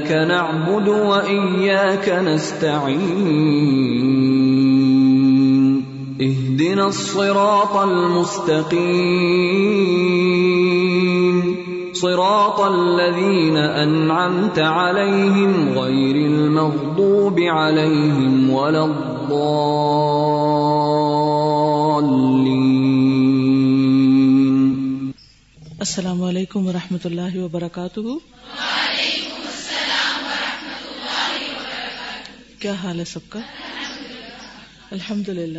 إياك نعبد وإياك نستعين اهدنا الصراط المستقيم صراط الذين أنعمت عليهم غير المغضوب عليهم ولا الضالين السلام علیکم ورحمۃ اللہ وبرکاتہ۔ کیا حال ہے سب کا؟ الحمد للہ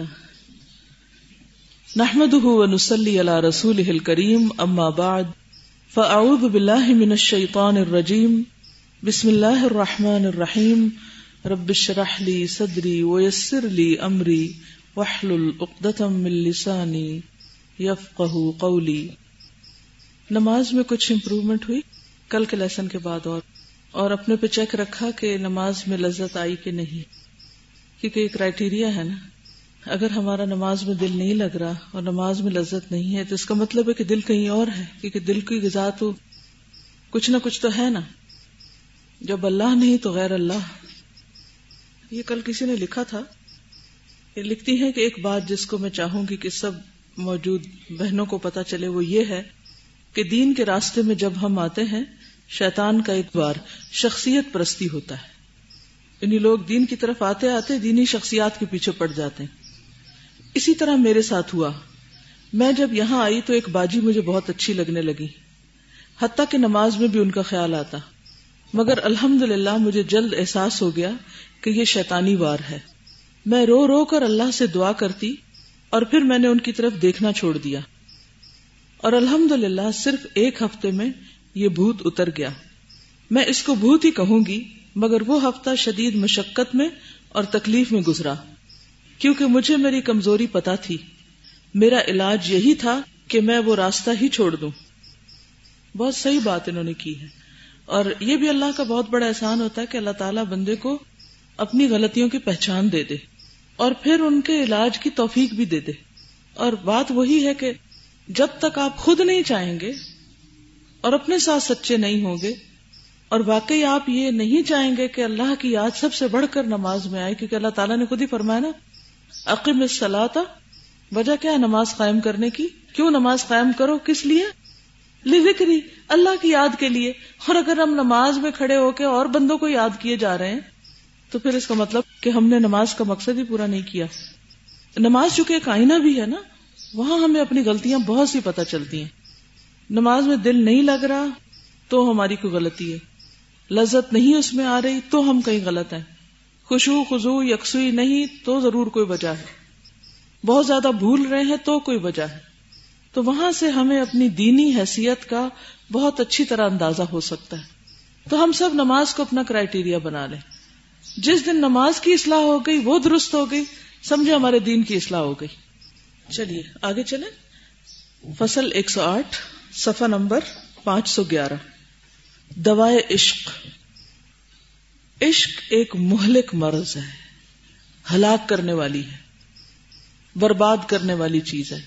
نحمد ونسلی علی رسول کریم اما بعد۔ فاعوذ باللہ من الشیطان الرجیم۔ بسم اللہ الرحمن الرحیم۔ رب اشرح لی صدری ویسر لی امری۔ واحلل عقدۃ من لسانی یفقهوا قولی۔ نماز میں کچھ امپروومنٹ ہوئی؟ کل کے لیسن کے بعد اور۔ اور اپنے پہ چیک رکھا کہ نماز میں لذت آئی کہ نہیں، کیونکہ یہ کرائٹیریا ہے نا۔ اگر ہمارا نماز میں دل نہیں لگ رہا اور نماز میں لذت نہیں ہے، تو اس کا مطلب ہے کہ دل کہیں اور ہے، کیونکہ دل کی غذا تو کچھ نہ کچھ تو ہے نا۔ جب اللہ نہیں تو غیر اللہ۔ یہ کل کسی نے لکھا تھا۔ یہ لکھتی ہے کہ ایک بات جس کو میں چاہوں گی کہ سب موجود بہنوں کو پتا چلے، وہ یہ ہے کہ دین کے راستے میں جب ہم آتے ہیں شیطان کا ایک شخصیت پرستی ہوتا ہے۔ یعنی لوگ دین کی طرف آتے آتے دینی شخصیات کے پیچھے پڑ جاتے ہیں۔ اسی طرح میرے ساتھ ہوا۔ میں جب یہاں آئی تو ایک باجی مجھے بہت اچھی لگنے لگی۔ حتیٰ کہ نماز میں بھی ان کا خیال آتا۔ مگر الحمد للہ مجھے جلد احساس ہو گیا کہ یہ شیطانی وار ہے۔ میں رو رو کر اللہ سے دعا کرتی اور پھر میں نے ان کی طرف دیکھنا چھوڑ دیا۔ اور الحمد للہ صرف ایک ہفتے میں یہ بھوت اتر گیا۔ میں اس کو بھوت ہی کہوں گی، مگر وہ ہفتہ شدید مشقت میں اور تکلیف میں گزرا۔ کیونکہ مجھے میری کمزوری پتا تھی۔ میرا علاج یہی تھا کہ میں وہ راستہ ہی چھوڑ دوں۔ بہت صحیح بات انہوں نے کی ہے۔ اور یہ بھی اللہ کا بہت بڑا احسان ہوتا ہے کہ اللہ تعالیٰ بندے کو اپنی غلطیوں کی پہچان دے دے اور پھر ان کے علاج کی توفیق بھی دے دے۔ اور بات وہی ہے کہ جب تک آپ خود نہیں چاہیں گے اور اپنے ساتھ سچے نہیں ہوں گے۔ اور واقعی آپ یہ نہیں چاہیں گے کہ اللہ کی یاد سب سے بڑھ کر نماز میں آئے، کیونکہ اللہ تعالیٰ نے خود ہی فرمایا نا عقیم سلاتا وجہ کیا ہے نماز قائم کرنے کی؟ کیوں نماز قائم کرو؟ کس لیے؟ ذکری اللہ کی یاد کے لیے۔ اور اگر ہم نماز میں کھڑے ہو کے اور بندوں کو یاد کیے جا رہے ہیں، تو پھر اس کا مطلب کہ ہم نے نماز کا مقصد ہی پورا نہیں کیا۔ نماز چونکہ ایک آئینہ بھی ہے نا، وہاں ہمیں اپنی غلطیاں بہت سی پتہ چلتی ہیں۔ نماز میں دل نہیں لگ رہا تو ہماری کوئی غلطی ہے۔ لذت نہیں اس میں آ رہی تو ہم کہیں غلط ہیں۔ خوشو خزو یکسوئی نہیں تو ضرور کوئی وجہ ہے۔ بہت زیادہ بھول رہے ہیں تو کوئی وجہ ہے۔ تو وہاں سے ہمیں اپنی دینی حیثیت کا بہت اچھی طرح اندازہ ہو سکتا ہے۔ تو ہم سب نماز کو اپنا کرائٹیریا بنا لیں۔ جس دن نماز کی اصلاح ہو گئی، وہ درست ہو گئی۔ سمجھے ہمارے دین کی اصلاح ہو گئی۔ چلیے، آگے چلیں۔ فصل ایک سو آٹھ۔ صفحہ نمبر پانچ سو گیارہ۔ دوائے عشق۔ عشق ایک مہلک مرض ہے۔ ہلاک کرنے والی ہے۔ برباد کرنے والی چیز ہے۔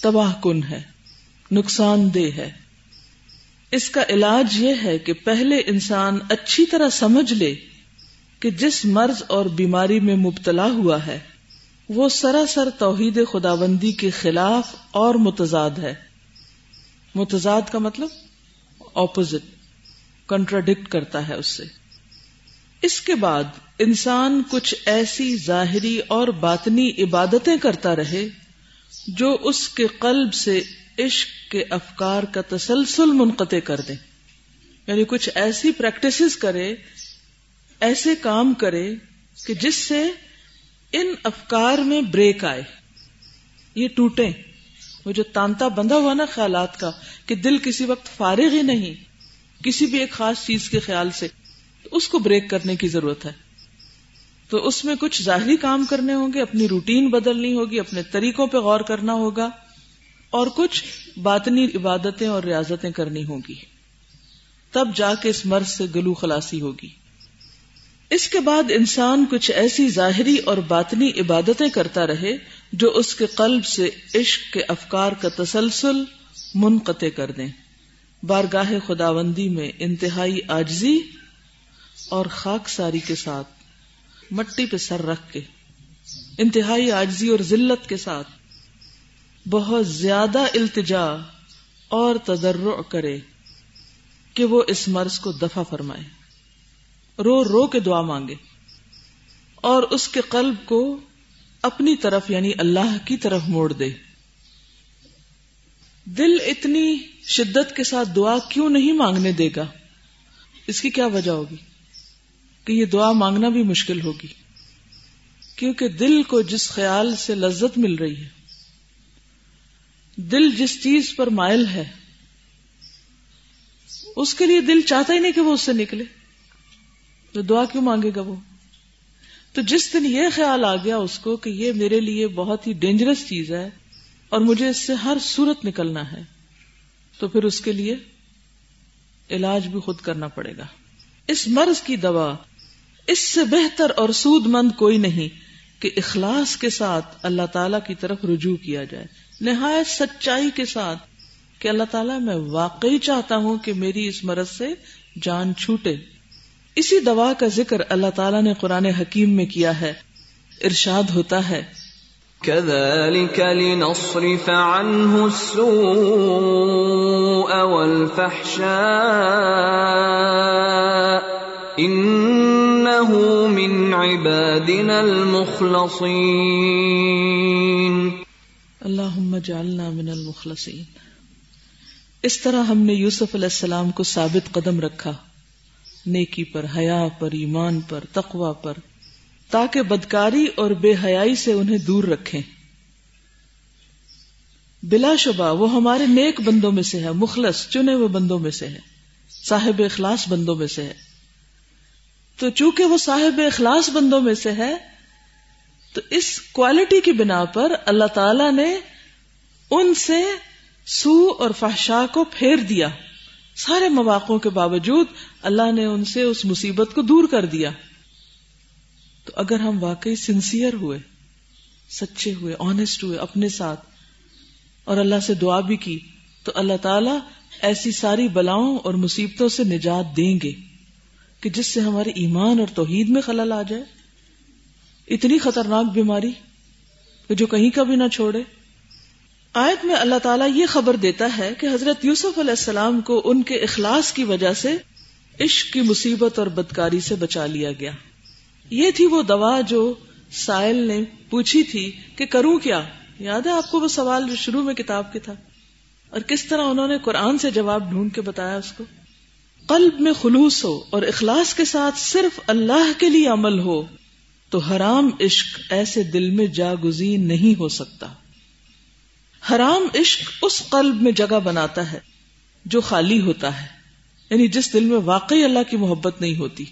تباہ کن ہے۔ نقصان دہ ہے۔ اس کا علاج یہ ہے کہ پہلے انسان اچھی طرح سمجھ لے کہ جس مرض اور بیماری میں مبتلا ہوا ہے، وہ سراسر توحید خداوندی کے خلاف اور متضاد ہے۔ متضاد کا مطلب اپوزٹ کنٹراڈکٹ کرتا ہے اس سے۔ اس کے بعد انسان کچھ ایسی ظاہری اور باطنی عبادتیں کرتا رہے جو اس کے قلب سے عشق کے افکار کا تسلسل منقطع کر دیں۔ یعنی کچھ ایسی پریکٹس کرے، ایسے کام کرے کہ جس سے ان افکار میں بریک آئے۔ یہ ٹوٹے وہ جو تانتا بندھا ہوا نا خیالات کا، کہ دل کسی وقت فارغ ہی نہیں، کسی بھی ایک خاص چیز کے خیال سے اس کو بریک کرنے کی ضرورت ہے۔ تو اس میں کچھ ظاہری کام کرنے ہوں گے، اپنی روٹین بدلنی ہوگی، اپنے طریقوں پہ غور کرنا ہوگا، اور کچھ باطنی عبادتیں اور ریاضتیں کرنی ہوگی تب جا کے اس مرض سے گلو خلاصی ہوگی۔ اس کے بعد انسان کچھ ایسی ظاہری اور باطنی عبادتیں کرتا رہے جو اس کے قلب سے عشق کے افکار کا تسلسل منقطع کر دیں۔ بارگاہ خداوندی میں انتہائی آجزی اور خاک ساری کے ساتھ، مٹی پہ سر رکھ کے، انتہائی آجزی اور ذلت کے ساتھ بہت زیادہ التجا اور تدرع کرے کہ وہ اس مرض کو دفع فرمائے۔ رو رو کے دعا مانگے اور اس کے قلب کو اپنی طرف یعنی اللہ کی طرف موڑ دے۔ دل اتنی شدت کے ساتھ دعا کیوں نہیں مانگنے دے گا؟ اس کی کیا وجہ ہوگی؟ کہ یہ دعا مانگنا بھی مشکل ہوگی۔ کیونکہ دل کو جس خیال سے لذت مل رہی ہے، دل جس چیز پر مائل ہے، اس کے لیے دل چاہتا ہی نہیں کہ وہ اس سے نکلے۔ تو دعا کیوں مانگے گا وہ؟ تو جس دن یہ خیال آ گیا اس کو کہ یہ میرے لیے بہت ہی ڈینجرس چیز ہے اور مجھے اس سے ہر صورت نکلنا ہے، تو پھر اس کے لیے علاج بھی خود کرنا پڑے گا۔ اس مرض کی دوا، اس سے بہتر اور سود مند کوئی نہیں کہ اخلاص کے ساتھ اللہ تعالی کی طرف رجوع کیا جائے۔ نہایت سچائی کے ساتھ کہ اللہ تعالیٰ میں واقعی چاہتا ہوں کہ میری اس مرض سے جان چھوٹے۔ اسی دوا کا ذکر اللہ تعالیٰ نے قرآن حکیم میں کیا ہے۔ ارشاد ہوتا ہے۔ كذلك لنصرف عنه السوء والفحشاء إنه من عبادنا المخلصين۔ اللہ جعلنا من المخلصین۔ اس طرح ہم نے یوسف علیہ السلام کو ثابت قدم رکھا۔ نیکی پر، حیا پر، ایمان پر تقوا پر، تاکہ بدکاری اور بے حیائی سے انہیں دور رکھیں۔ بلا شبہ، وہ ہمارے نیک بندوں میں سے ہے، مخلص، چنے ہوئے بندوں میں سے ہے، صاحب اخلاص بندوں میں سے ہے۔ تو چونکہ وہ صاحب اخلاص بندوں میں سے ہے، تو اس کوالٹی کی بنا پر اللہ تعالی نے ان سے سو اور فحشا کو پھیر دیا۔ سارے مواقع کے باوجود اللہ نے ان سے اس مصیبت کو دور کر دیا۔ تو اگر ہم واقعی سنسیئر ہوئے، سچے ہوئے آنےسٹ ہوئے اپنے ساتھ، اور اللہ سے دعا بھی کی، تو اللہ تعالی ایسی ساری بلاؤں اور مصیبتوں سے نجات دیں گے کہ جس سے ہمارے ایمان اور توحید میں خلل آ جائے۔ اتنی خطرناک بیماری کہ جو کہیں کا بھی نہ چھوڑے۔ آیت میں اللہ تعالیٰ یہ خبر دیتا ہے کہ حضرت یوسف علیہ السلام کو ان کے اخلاص کی وجہ سے عشق کی مصیبت اور بدکاری سے بچا لیا گیا۔ یہ تھی وہ دوا جو سائل نے پوچھی تھی کہ کروں کیا؟ یاد ہے آپ کو وہ سوال جو شروع میں کتاب کے تھا؟ اور کس طرح انہوں نے قرآن سے جواب ڈھونڈ کے بتایا اس کو؟ قلب میں خلوص ہو اور اخلاص کے ساتھ صرف اللہ کے لیے عمل ہو تو حرام عشق ایسے دل میں جاگزین نہیں ہو سکتا۔ حرام عشق اس قلب میں جگہ بناتا ہے جو خالی ہوتا ہے یعنی جس دل میں واقعی اللہ کی محبت نہیں ہوتی،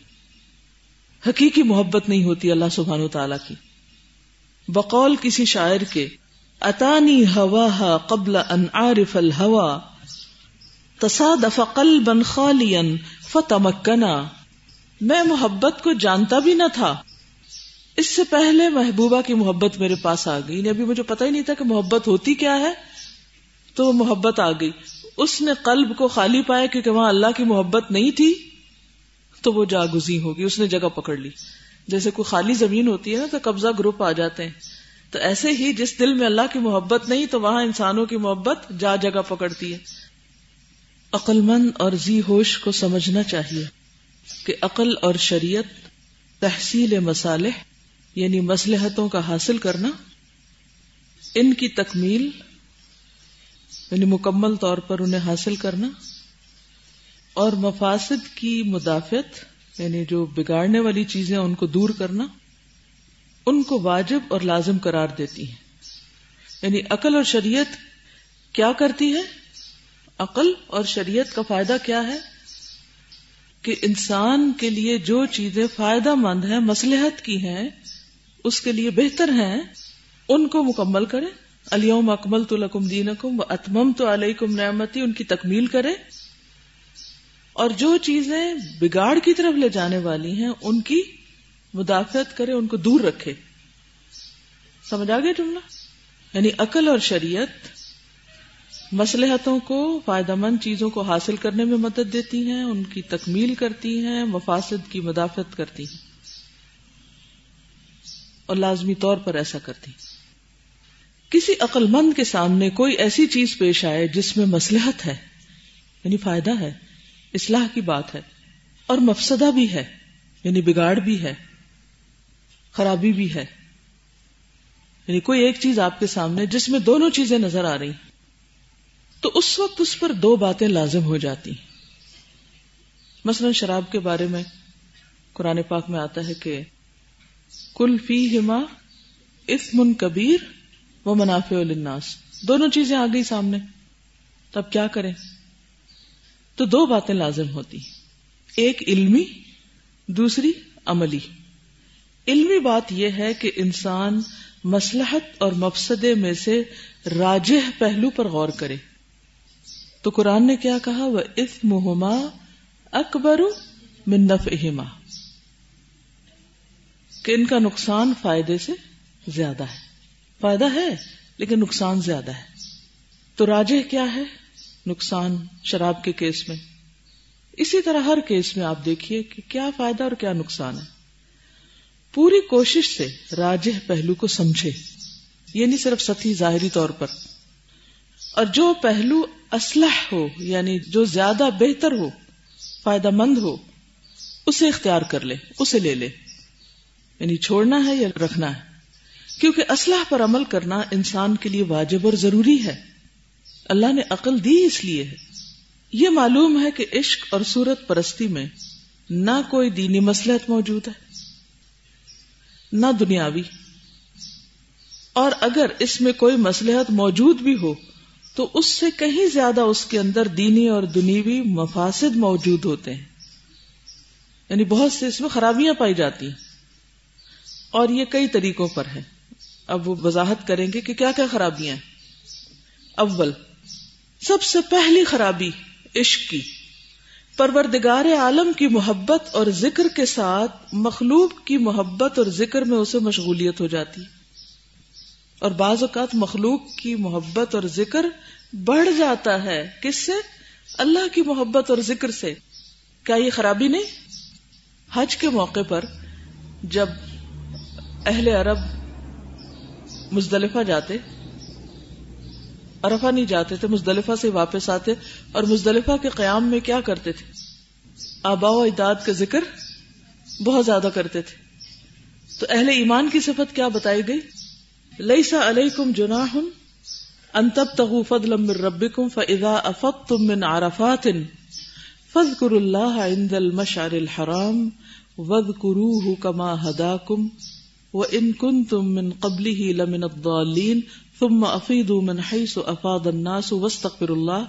حقیقی محبت نہیں ہوتی اللہ سبحان و تعالی کی۔ بقول کسی شاعر کے، اتانی ہوا قبل ان عارف الحوا تصادف قلبا خالیا فتمکنا میں محبت کو جانتا بھی نہ تھا۔ اس سے پہلے محبوبہ کی محبت میرے پاس آ گئی۔ یعنی ابھی مجھے پتا ہی نہیں تھا کہ محبت ہوتی کیا ہے۔ تو وہ محبت آ گئی۔ اس نے قلب کو خالی پایا کیونکہ وہاں اللہ کی محبت نہیں تھی، تو وہ جاگزی ہوگی اس نے جگہ پکڑ لی۔ جیسے کوئی خالی زمین ہوتی ہے نا تو قبضہ گروپ آ جاتے ہیں۔ تو ایسے ہی جس دل میں اللہ کی محبت نہیں تو وہاں انسانوں کی محبت جا جگہ پکڑتی ہے۔ عقل مند اور زی ہوش کو سمجھنا چاہیے کہ عقل اور شریعت تحصیل مسالح یعنی مسلحتوں کا حاصل کرنا، ان کی تکمیل یعنی مکمل طور پر انہیں حاصل کرنا، اور مفاسد کی مدافعت یعنی جو بگاڑنے والی چیزیں ان کو دور کرنا، ان کو واجب اور لازم قرار دیتی ہیں۔ یعنی عقل اور شریعت کیا کرتی ہے؟ عقل اور شریعت کا فائدہ کیا ہے؟ کہ انسان کے لیے جو چیزیں فائدہ مند ہیں مسلحت کی ہیں اس کے لیے بہتر ہیں، ان کو مکمل کرے علیوم اکمل تو لکم دین و اتمم تو علیکم نعمتی، ان کی تکمیل کرے اور جو چیزیں بگاڑ کی طرف لے جانے والی ہیں، ان کی مدافعت کرے ان کو دور رکھے سمجھ آ گیا جملہ؟ یعنی عقل اور شریعت مسلحتوں کو فائدہ مند چیزوں کو حاصل کرنے میں مدد دیتی ہیں، ان کی تکمیل کرتی ہیں، مفاسد کی مدافعت کرتی ہیں۔ اور لازمی طور پر ایسا کرتی۔ کسی عقل مند کے سامنے کوئی ایسی چیز پیش آئے جس میں مسلحت ہے یعنی فائدہ ہے، اصلاح کی بات ہے، اور مفسدہ بھی ہے یعنی بگاڑ بھی ہے، خرابی بھی ہے۔ یعنی کوئی ایک چیز آپ کے سامنے جس میں دونوں چیزیں نظر آ رہی، تو اس وقت اس پر دو باتیں لازم ہو جاتی۔ مثلا شراب کے بارے میں قرآن پاک میں آتا ہے کہ کل فی ہما اسمن کبیر و منافع الناس دونوں چیزیں آ گئی سامنے۔ تب کیا کریں؟ تو دو باتیں لازم ہوتی۔ ایک علمی، دوسری عملی۔ علمی بات یہ ہے کہ انسان مسلحت اور مفسدے میں سے راجہ پہلو پر غور کرے۔ تو قرآن نے کیا کہا؟ وہ اس محما اکبر منف اہما کہ ان کا نقصان فائدے سے زیادہ ہے۔ فائدہ ہے لیکن نقصان زیادہ ہے۔ تو راجہ کیا ہے؟ نقصان شراب کے کیس میں۔ اسی طرح ہر کیس میں آپ دیکھیے کہ کیا فائدہ اور کیا نقصان ہے۔ پوری کوشش سے راجہ پہلو کو سمجھے۔ یہ نہیں صرف ستی ظاہری طور پر۔ اور جو پہلو اسلح ہو یعنی جو زیادہ بہتر ہو، فائدہ مند ہو، اسے اختیار کر لے، اسے لے لے۔ یعنی چھوڑنا ہے یا رکھنا ہے؟ کیونکہ اسلح پر عمل کرنا انسان کے لیے واجب اور ضروری ہے۔ اللہ نے عقل دی اس لیے ہے۔ یہ معلوم ہے کہ عشق اور صورت پرستی میں نہ کوئی دینی مسلحت موجود ہے، نہ دنیاوی۔ اور اگر اس میں کوئی مسلحت موجود بھی ہو، تو اس سے کہیں زیادہ اس کے اندر دینی اور دنیوی مفاسد موجود ہوتے ہیں۔ یعنی بہت سے اس میں خرابیاں پائی جاتی ہیں۔ اور یہ کئی طریقوں پر ہے اب وہ وضاحت کریں گے کہ کیا کیا خرابیاں اول، سب سے پہلی خرابی عشق کی۔ پروردگار عالم کی محبت اور ذکر کے ساتھ مخلوق کی محبت اور ذکر میں اسے مشغولیت ہو جاتی۔ اور بعض اوقات مخلوق کی محبت اور ذکر بڑھ جاتا ہے۔ کس سے؟ اللہ کی محبت اور ذکر سے۔ کیا یہ خرابی نہیں؟ حج کے موقع پر جب اہل عرب مزدلفہ جاتے ارفا نہیں جاتے تھے مزدلفہ سے واپس آتے، اور مزدلفہ کے قیام میں کیا کرتے تھے؟ آبا و اجداد کا ذکر بہت زیادہ کرتے تھے۔ تو اہل ایمان کی صفت کیا بتائی گئی؟ لئی سا علیہ جناح ان تب تغو فضل من ربکم فاذا افضتم من عرفات فاذکروا اللہ عند المشعر الحرام واذکروه كما هداكم وان كنتم من قبله لمن الضالين ثم افیدوا من حيث افاض الناس واستغفروا الله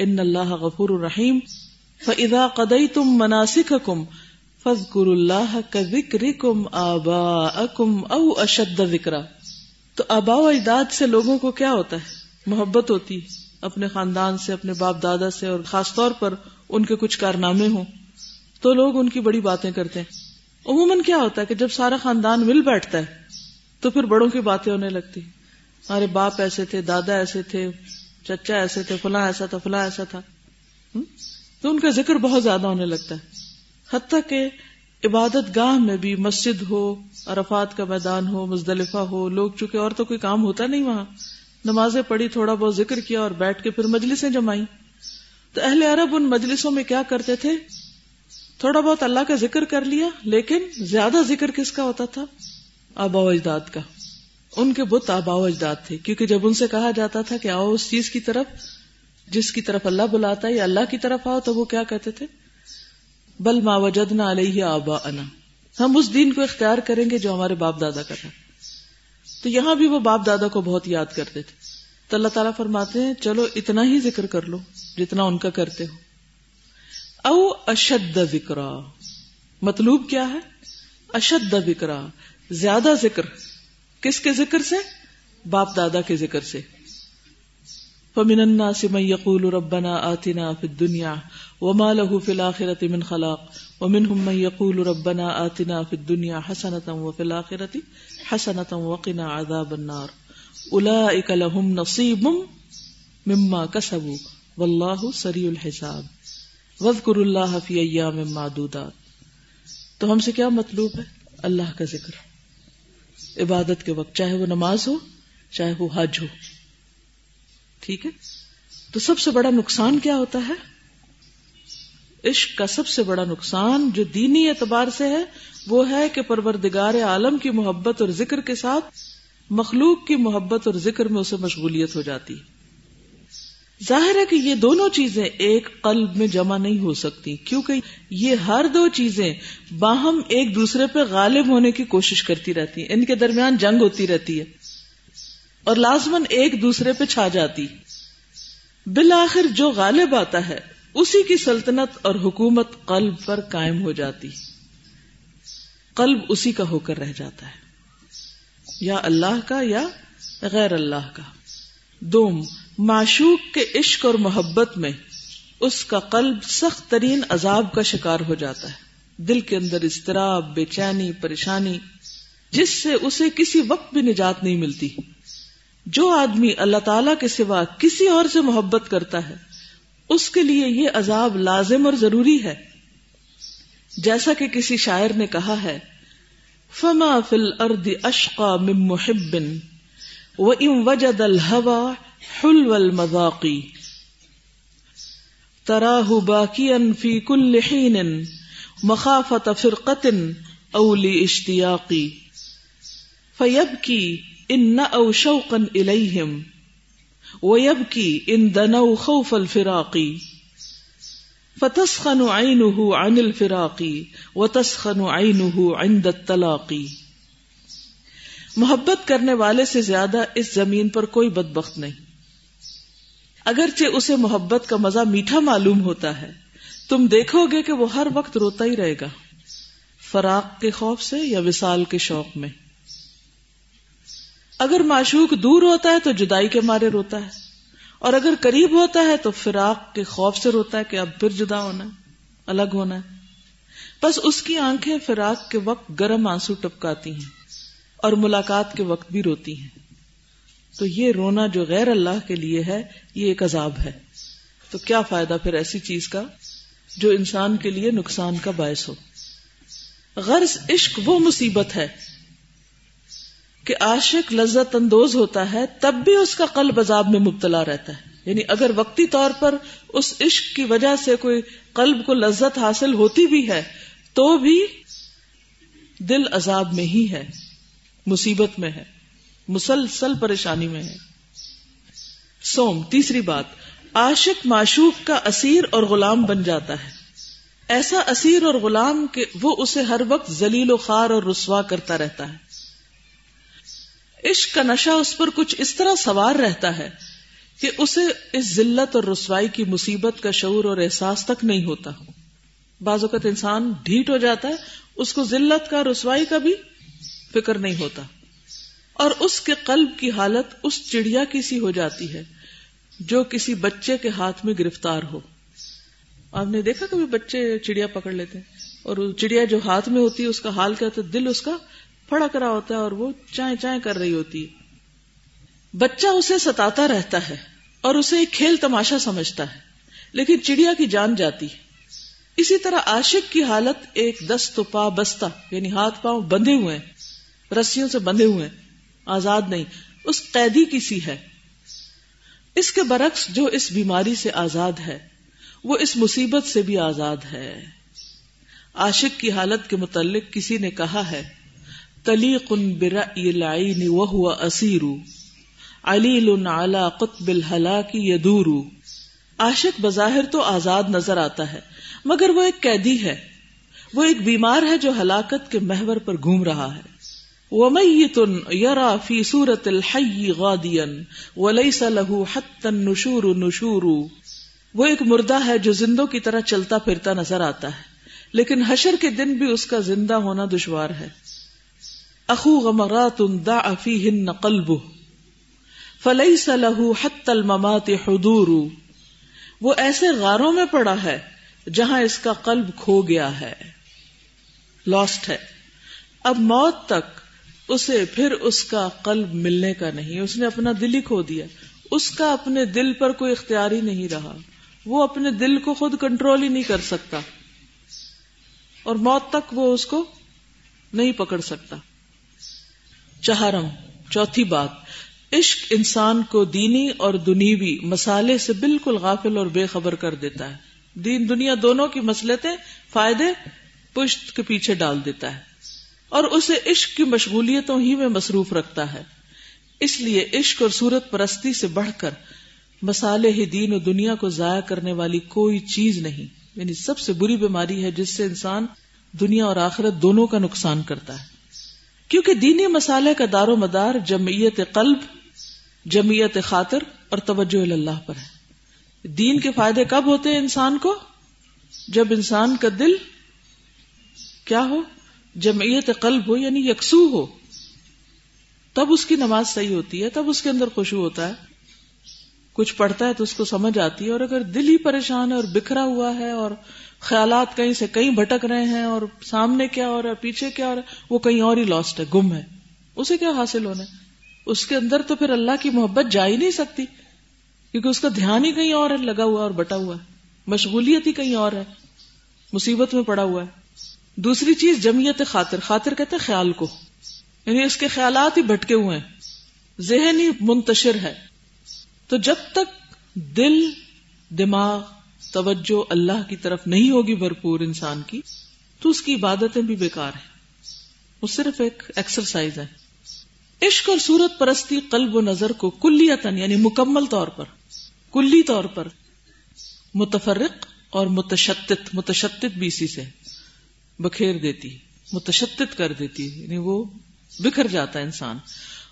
ان الله غفور رحيم. فاذا قضيتم مناسككم فاذكروا الله كذكركم آباءكم او اشد ذکرا تو آبا و اجداد سے لوگوں کو کیا ہوتا ہے؟ محبت ہوتی اپنے خاندان سے، اپنے باپ دادا سے، اور خاص طور پر ان کے کچھ کارنامے ہوں۔ تو لوگ ان کی بڑی باتیں کرتے ہیں۔ عموماً کیا ہوتا ہے کہ جب سارا خاندان مل بیٹھتا ہے، تو پھر بڑوں کی باتیں ہونے لگتی ہمارے باپ ایسے تھے، دادا ایسے تھے، چچا ایسے تھے، فلاں ایسا تھا، فلاں ایسا تھا۔ تو ان کا ذکر بہت زیادہ ہونے لگتا ہے۔ حتیٰ کہ عبادت گاہ میں بھی مسجد ہو، عرفات کا میدان ہو، مزدلفہ ہو، لوگ چونکہ اور تو کوئی کام ہوتا نہیں وہاں۔ نمازیں پڑھی، تھوڑا بہت ذکر کیا اور بیٹھ کے پھر مجلسیں جمائی تو اہل عرب ان مجلسوں میں کیا کرتے تھے؟ تھوڑا بہت اللہ کا ذکر کر لیا، لیکن زیادہ ذکر کس کا ہوتا تھا؟ آبا و اجداد کا۔ ان کے بت آبا و اجداد تھے، کیونکہ جب ان سے کہا جاتا تھا کہ آؤ اس چیز کی طرف، جس کی طرف اللہ بلاتا ہے یا اللہ کی طرف آؤ، تو وہ کیا کہتے تھے؟ بل ما وجدنا علیہ آبا انا ہم اس دین کو اختیار کریں گے جو ہمارے باپ دادا کا تھا۔ تو یہاں بھی وہ باپ دادا کو بہت یاد کرتے تھے۔ تو اللہ تعالیٰ فرماتے ہیں، چلو اتنا ہی ذکر کر لو جتنا ان کا کرتے ہو۔ او اشد ذکرا۔ مطلوب کیا ہے؟ اشد ذکرا۔ زیادہ ذکر۔ کس کے ذکر سے؟ باپ دادا کے ذکر سے۔ فمن الناس من يقول ربنا آتنا في الدنيا وما له في الآخرة من خلاق ومنهم من يقول ربنا آتنا في الدنيا حسنة وفي الآخرة حسنة وقنا عذاب النار۔ أولئك لهم نصيب مما كسبوا والله سريع الحساب۔ واذكروا الله في أيام معدودات۔ تو ہم سے کیا مطلوب ہے؟ اللہ کا ذکر۔ عبادت کے وقت، چاہے وہ نماز ہو، چاہے وہ حج ہو۔ ٹھیک ہے؟ تو سب سے بڑا نقصان کیا ہوتا ہے؟ عشق کا سب سے بڑا نقصان جو دینی اعتبار سے ہے، وہ ہے کہ پروردگار عالم کی محبت اور ذکر کے ساتھ مخلوق کی محبت اور ذکر میں اسے مشغولیت ہو جاتی۔ ظاہر ہے کہ یہ دونوں چیزیں ایک قلب میں جمع نہیں ہو سکتی، کیونکہ یہ ہر دو چیزیں باہم ایک دوسرے پہ غالب ہونے کی کوشش کرتی رہتی ہیں، ان کے درمیان جنگ ہوتی رہتی ہے، اور لازمن ایک دوسرے پہ چھا جاتی۔ بالآخر جو غالب آتا ہے، اسی کی سلطنت اور حکومت قلب پر قائم ہو جاتی۔ قلب اسی کا ہو کر رہ جاتا ہے، یا اللہ کا یا غیر اللہ کا۔ دوم معشوق کے عشق اور محبت میں اس کا قلب سخت ترین عذاب کا شکار ہو جاتا ہے۔ دل کے اندر اضطراب، بے چینی، پریشانی، جس سے اسے کسی وقت بھی نجات نہیں ملتی۔ جو آدمی اللہ تعالی کے سوا کسی اور سے محبت کرتا ہے، اس کے لیے یہ عذاب لازم اور ضروری ہے۔ جیسا کہ کسی شاعر نے کہا ہے، فما فل ارد اشقا مم محب و ام وجد الحوا حلو المذاقی تراہ باقی فی کل حین، مخافت فرقت اولی اشتیاقی. فیب کی ان نہ او شوقن الہم ویب کی ان دنو خوف الفراقی. فتسخن عینه عن الفراقی، وتسخن عینه عند الطلاقی محبت کرنے والے سے زیادہ اس زمین پر کوئی بدبخت نہیں. اگرچہ اسے محبت کا مزہ میٹھا معلوم ہوتا ہے، تم دیکھو گے کہ وہ ہر وقت روتا ہی رہے گا، فراق کے خوف سے یا وصال کے شوق میں۔ اگر معشوق دور ہوتا ہے تو جدائی کے مارے روتا ہے، اور اگر قریب ہوتا ہے تو فراق کے خوف سے روتا ہے کہ اب پھر جدا ہونا ہے، الگ ہونا ہے۔ بس اس کی آنکھیں فراق کے وقت گرم آنسو ٹپکاتی ہیں، اور ملاقات کے وقت بھی روتی ہیں۔ تو یہ رونا جو غیر اللہ کے لیے ہے، یہ ایک عذاب ہے۔ تو کیا فائدہ پھر ایسی چیز کا جو انسان کے لیے نقصان کا باعث ہو؟ غرض عشق وہ مصیبت ہے کہ عاشق لذت اندوز ہوتا ہے، تب بھی اس کا قلب عذاب میں مبتلا رہتا ہے۔ یعنی اگر وقتی طور پر اس عشق کی وجہ سے کوئی قلب کو لذت حاصل ہوتی بھی ہے، تو بھی دل عذاب میں ہی ہے، مصیبت میں ہے۔ مسلسل پریشانی میں ہے۔ سوم، تیسری بات، عاشق معشوق کا اسیر اور غلام بن جاتا ہے۔ ایسا اسیر اور غلام کہ وہ اسے ہر وقت ذلیل و خار اور رسوا کرتا رہتا ہے۔ عشق کا نشہ اس پر کچھ اس طرح سوار رہتا ہے کہ اسے اس ذلت اور رسوائی کی مصیبت کا شعور اور احساس تک نہیں ہوتا۔ بعض اوقات انسان ڈھیٹ ہو جاتا ہے، اس کو ذلت کا رسوائی کا بھی فکر نہیں ہوتا۔ اور اس کے قلب کی حالت اس چڑیا کی سی ہو جاتی ہے جو کسی بچے کے ہاتھ میں گرفتار ہو۔ آپ نے دیکھا کبھی بچے چڑیا پکڑ لیتے ہیں اور چڑیا جو ہاتھ میں ہوتی ہے، اس کا حال کیا ہوتا ہے؟ دل اس کا پھڑک رہا ہوتا ہے اور وہ چائیں چائیں کر رہی ہوتی ہے۔ بچہ اسے ستاتا رہتا ہے اور اسے ایک کھیل تماشا سمجھتا ہے، لیکن چڑیا کی جان جاتی اسی طرح عاشق کی حالت ایک دست پا بستہ یعنی ہاتھ پاؤں بندھے ہوئے ہیں، رسیوں سے بندھے ہوئے ہیں۔ آزاد نہیں، اس قیدی کی سی ہے۔ اس کے برعکس جو اس بیماری سے آزاد ہے، وہ اس مصیبت سے بھی آزاد ہے۔ عاشق کی حالت کے متعلق کسی نے کہا ہے تلیق برأی العین وهو اسیر، علیل على قطب الهلاك يدور عاشق بظاہر تو آزاد نظر آتا ہے، مگر وہ ایک قیدی ہے۔ وہ ایک بیمار ہے جو ہلاکت کے محور پر گھوم رہا ہے۔ ومیت یرا فی صورت الحی غادیا ولیس له حتی النشور نشور. وہ ایک مردہ ہے جو زندوں کی طرح چلتا پھرتا نظر آتا ہے، لیکن حشر کے دن بھی اس کا زندہ ہونا دشوار ہے. اخو غمرات دا افی ہن قلب فلئی سلح حت المات وہ ایسے غاروں میں پڑا ہے جہاں اس کا قلب کھو گیا ہے. لاسٹ ہے. اب موت تک اسے پھر اس کا قلب ملنے کا نہیں، اس نے اپنا دل ہی کھو دیا۔ اس کا اپنے دل پر کوئی اختیار ہی نہیں رہا۔ وہ اپنے دل کو خود کنٹرول ہی نہیں کر سکتا۔ اور موت تک وہ اس کو نہیں پکڑ سکتا۔ چہارم، چوتھی بات۔ عشق انسان کو دینی اور دنیوی مسالے سے بالکل غافل اور بے خبر کر دیتا ہے۔ دین دنیا دونوں کی مسلطیں فائدے پشت کے پیچھے ڈال دیتا ہے۔ اور اسے عشق کی مشغولیتوں ہی میں مصروف رکھتا ہے۔ اس لیے عشق اور صورت پرستی سے بڑھ کر مسالے ہی دین و دنیا کو ضائع کرنے والی کوئی چیز نہیں۔ یعنی سب سے بری بیماری ہے جس سے انسان دنیا اور آخرت دونوں کا نقصان کرتا ہے۔ کیونکہ دینی مسالے کا دار و مدار جمعیت قلب، جمعیت خاطر اور توجہ اللہ پر ہے۔ دین کے فائدے کب ہوتے ہیں انسان کو؟ جب انسان کا دل کیا ہو؟ جمعیت قلب ہو یعنی یکسو ہو، تب اس کی نماز صحیح ہوتی ہے، تب اس کے اندر خوشبو ہوتا ہے۔ کچھ پڑھتا ہے تو اس کو سمجھ آتی ہے، اور اگر دل ہی پریشان ہے اور بکھرا ہوا ہے اور خیالات کہیں سے کہیں بھٹک رہے ہیں اور سامنے کیا ہو رہا ہے پیچھے کیا ہو رہا ہے وہ کہیں اور ہی لاسٹ ہے، گم ہے۔ اسے کیا حاصل ہونا ہے؟ اس کے اندر تو پھر اللہ کی محبت جا ہی نہیں سکتی، کیونکہ اس کا دھیان ہی کہیں اور ہے، لگا ہوا اور بٹا ہوا ہے۔ مشغولیت ہی کہیں اور ہے، مصیبت میں پڑا ہوا ہے۔ دوسری چیز جمعیت خاطر خاطر کہتے ہیں خیال کو۔ یعنی اس کے خیالات ہی بھٹکے ہوئے ہیں۔ ذہن ہی منتشر ہے۔ تو جب تک دل، دماغ، توجہ اللہ کی طرف نہیں ہوگی بھرپور انسان کی، تو اس کی عبادتیں بھی بیکار ہیں۔ وہ صرف ایک ایکسرسائز ہے۔ عشق اور صورت پرستی قلب و نظر کو کلیتن یعنی مکمل طور پر، کلی طور پر متفرق اور متشتت متشتت بھی اسی سے۔ بکھیر دیتی متشتت کر دیتی یعنی وہ بکھر جاتا ہے انسان۔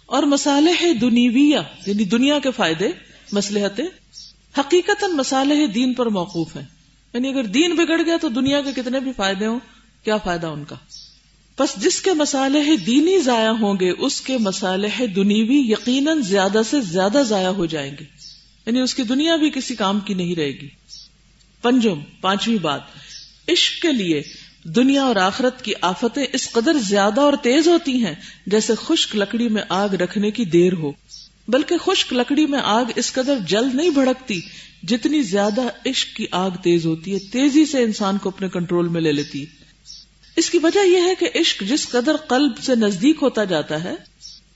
اور مسالح دنیویہ یعنی دنیا کے فائدے مسلحت حقیقت مسالح دین پر موقوف ہیں۔ یعنی اگر دین بگڑ گیا تو دنیا کے کتنے بھی فائدے ہوں، کیا فائدہ ان کا؟ بس جس کے مسالح دینی ضائع ہوں گے، اس کے مسالح دنیوی یقیناً زیادہ سے زیادہ ضائع ہو جائیں گے۔ یعنی اس کی دنیا بھی کسی کام کی نہیں رہے گی۔ پنجم، پانچویں بات، عشق کے لیے دنیا اور آخرت کی آفتیں اس قدر زیادہ اور تیز ہوتی ہیں جیسے خشک لکڑی میں آگ رکھنے کی دیر ہو۔ بلکہ خشک لکڑی میں آگ اس قدر جلد نہیں بھڑکتی جتنی زیادہ عشق کی آگ تیز ہوتی ہے، تیزی سے انسان کو اپنے کنٹرول میں لے لیتی۔ ہے اس کی وجہ یہ ہے کہ عشق جس قدر قلب سے نزدیک ہوتا جاتا ہے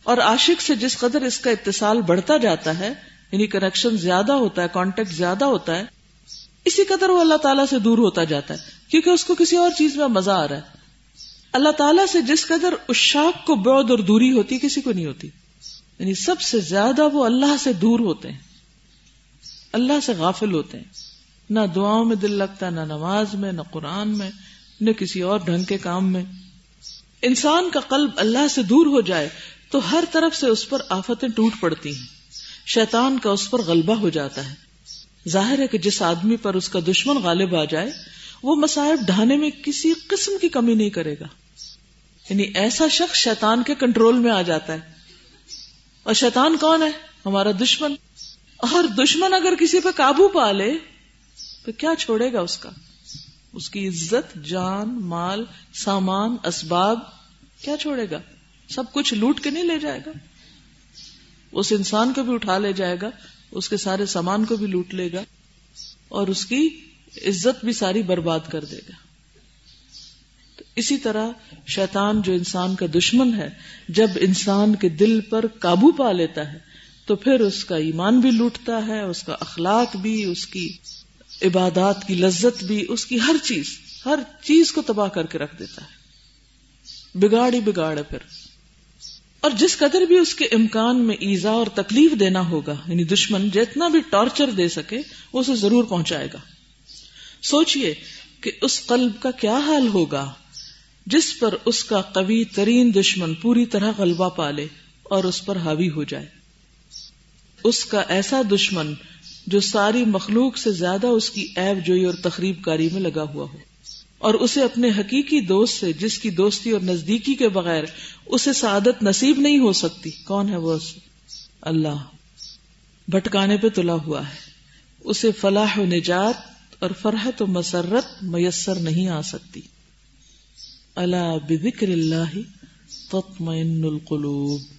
اور عاشق سے جس قدر اس کا اتصال بڑھتا جاتا ہے یعنی کنیکشن زیادہ ہوتا ہے کانٹیکٹ زیادہ ہوتا ہے اسی قدر وہ اللہ تعالیٰ سے دور ہوتا جاتا ہے، کیونکہ اس کو کسی اور چیز میں مزہ آ رہا ہے۔ اللہ تعالیٰ سے جس قدر اس شاخ کو بود اور دوری ہوتی، کسی کو نہیں ہوتی۔ یعنی سب سے زیادہ وہ اللہ سے دور ہوتے ہیں۔ اللہ سے غافل ہوتے ہیں۔ نہ دعاؤں میں دل لگتا، نہ نماز میں، نہ قرآن میں، نہ کسی اور ڈھنگ کے کام میں۔ انسان کا قلب اللہ سے دور ہو جائے تو ہر طرف سے اس پر آفتیں ٹوٹ پڑتی ہیں۔ شیطان کا اس پر غلبہ ہو جاتا ہے۔ ظاہر ہے کہ جس آدمی پر اس کا دشمن غالب آ جائے، وہ مسائب ڈھانے میں کسی قسم کی کمی نہیں کرے گا۔ یعنی ایسا شخص شیطان کے کنٹرول میں آ جاتا ہے۔ اور شیطان کون ہے؟ ہمارا دشمن۔ اور دشمن اگر کسی پہ قابو پا لے، تو کیا چھوڑے گا اس کا؟ اس کی عزت، جان، مال، سامان، اسباب، کیا چھوڑے گا؟ سب کچھ لوٹ کے نہیں لے جائے گا۔ اس انسان کو بھی اٹھا لے جائے گا۔ اس کے سارے سامان کو بھی لوٹ لے گا اور اس کی عزت بھی ساری برباد کر دے گا۔ تو اسی طرح شیطان جو انسان کا دشمن ہے، جب انسان کے دل پر قابو پا لیتا ہے، تو پھر اس کا ایمان بھی لوٹتا ہے، اس کا اخلاق بھی، اس کی عبادات کی لذت بھی، اس کی ہر چیز ہر چیز کو تباہ کر کے رکھ دیتا ہے۔ بگاڑ ہی بگاڑ ہے پھر۔ اور جس قدر بھی اس کے امکان میں ایزا اور تکلیف دینا ہوگا یعنی دشمن جتنا بھی ٹارچر دے سکے، وہ اسے ضرور پہنچائے گا۔ سوچئے کہ اس قلب کا کیا حال ہوگا، جس پر اس کا قوی ترین دشمن پوری طرح غلبہ پالے اور اس پر حاوی ہو جائے۔ اس کا ایسا دشمن جو ساری مخلوق سے زیادہ اس کی ایب جوئی اور تقریب کاری میں لگا ہوا ہو۔ اور اسے اپنے حقیقی دوست سے، جس کی دوستی اور نزدیکی کے بغیر اسے سعادت نصیب نہیں ہو سکتی۔ کون ہے وہ؟ اللہ۔ بھٹکانے پہ تلا ہوا ہے۔ اسے فلاح و نجات اور فرحت و مسرت میسر نہیں آ سکتی۔ اللہ بکر اللہ تطمئن القلوب۔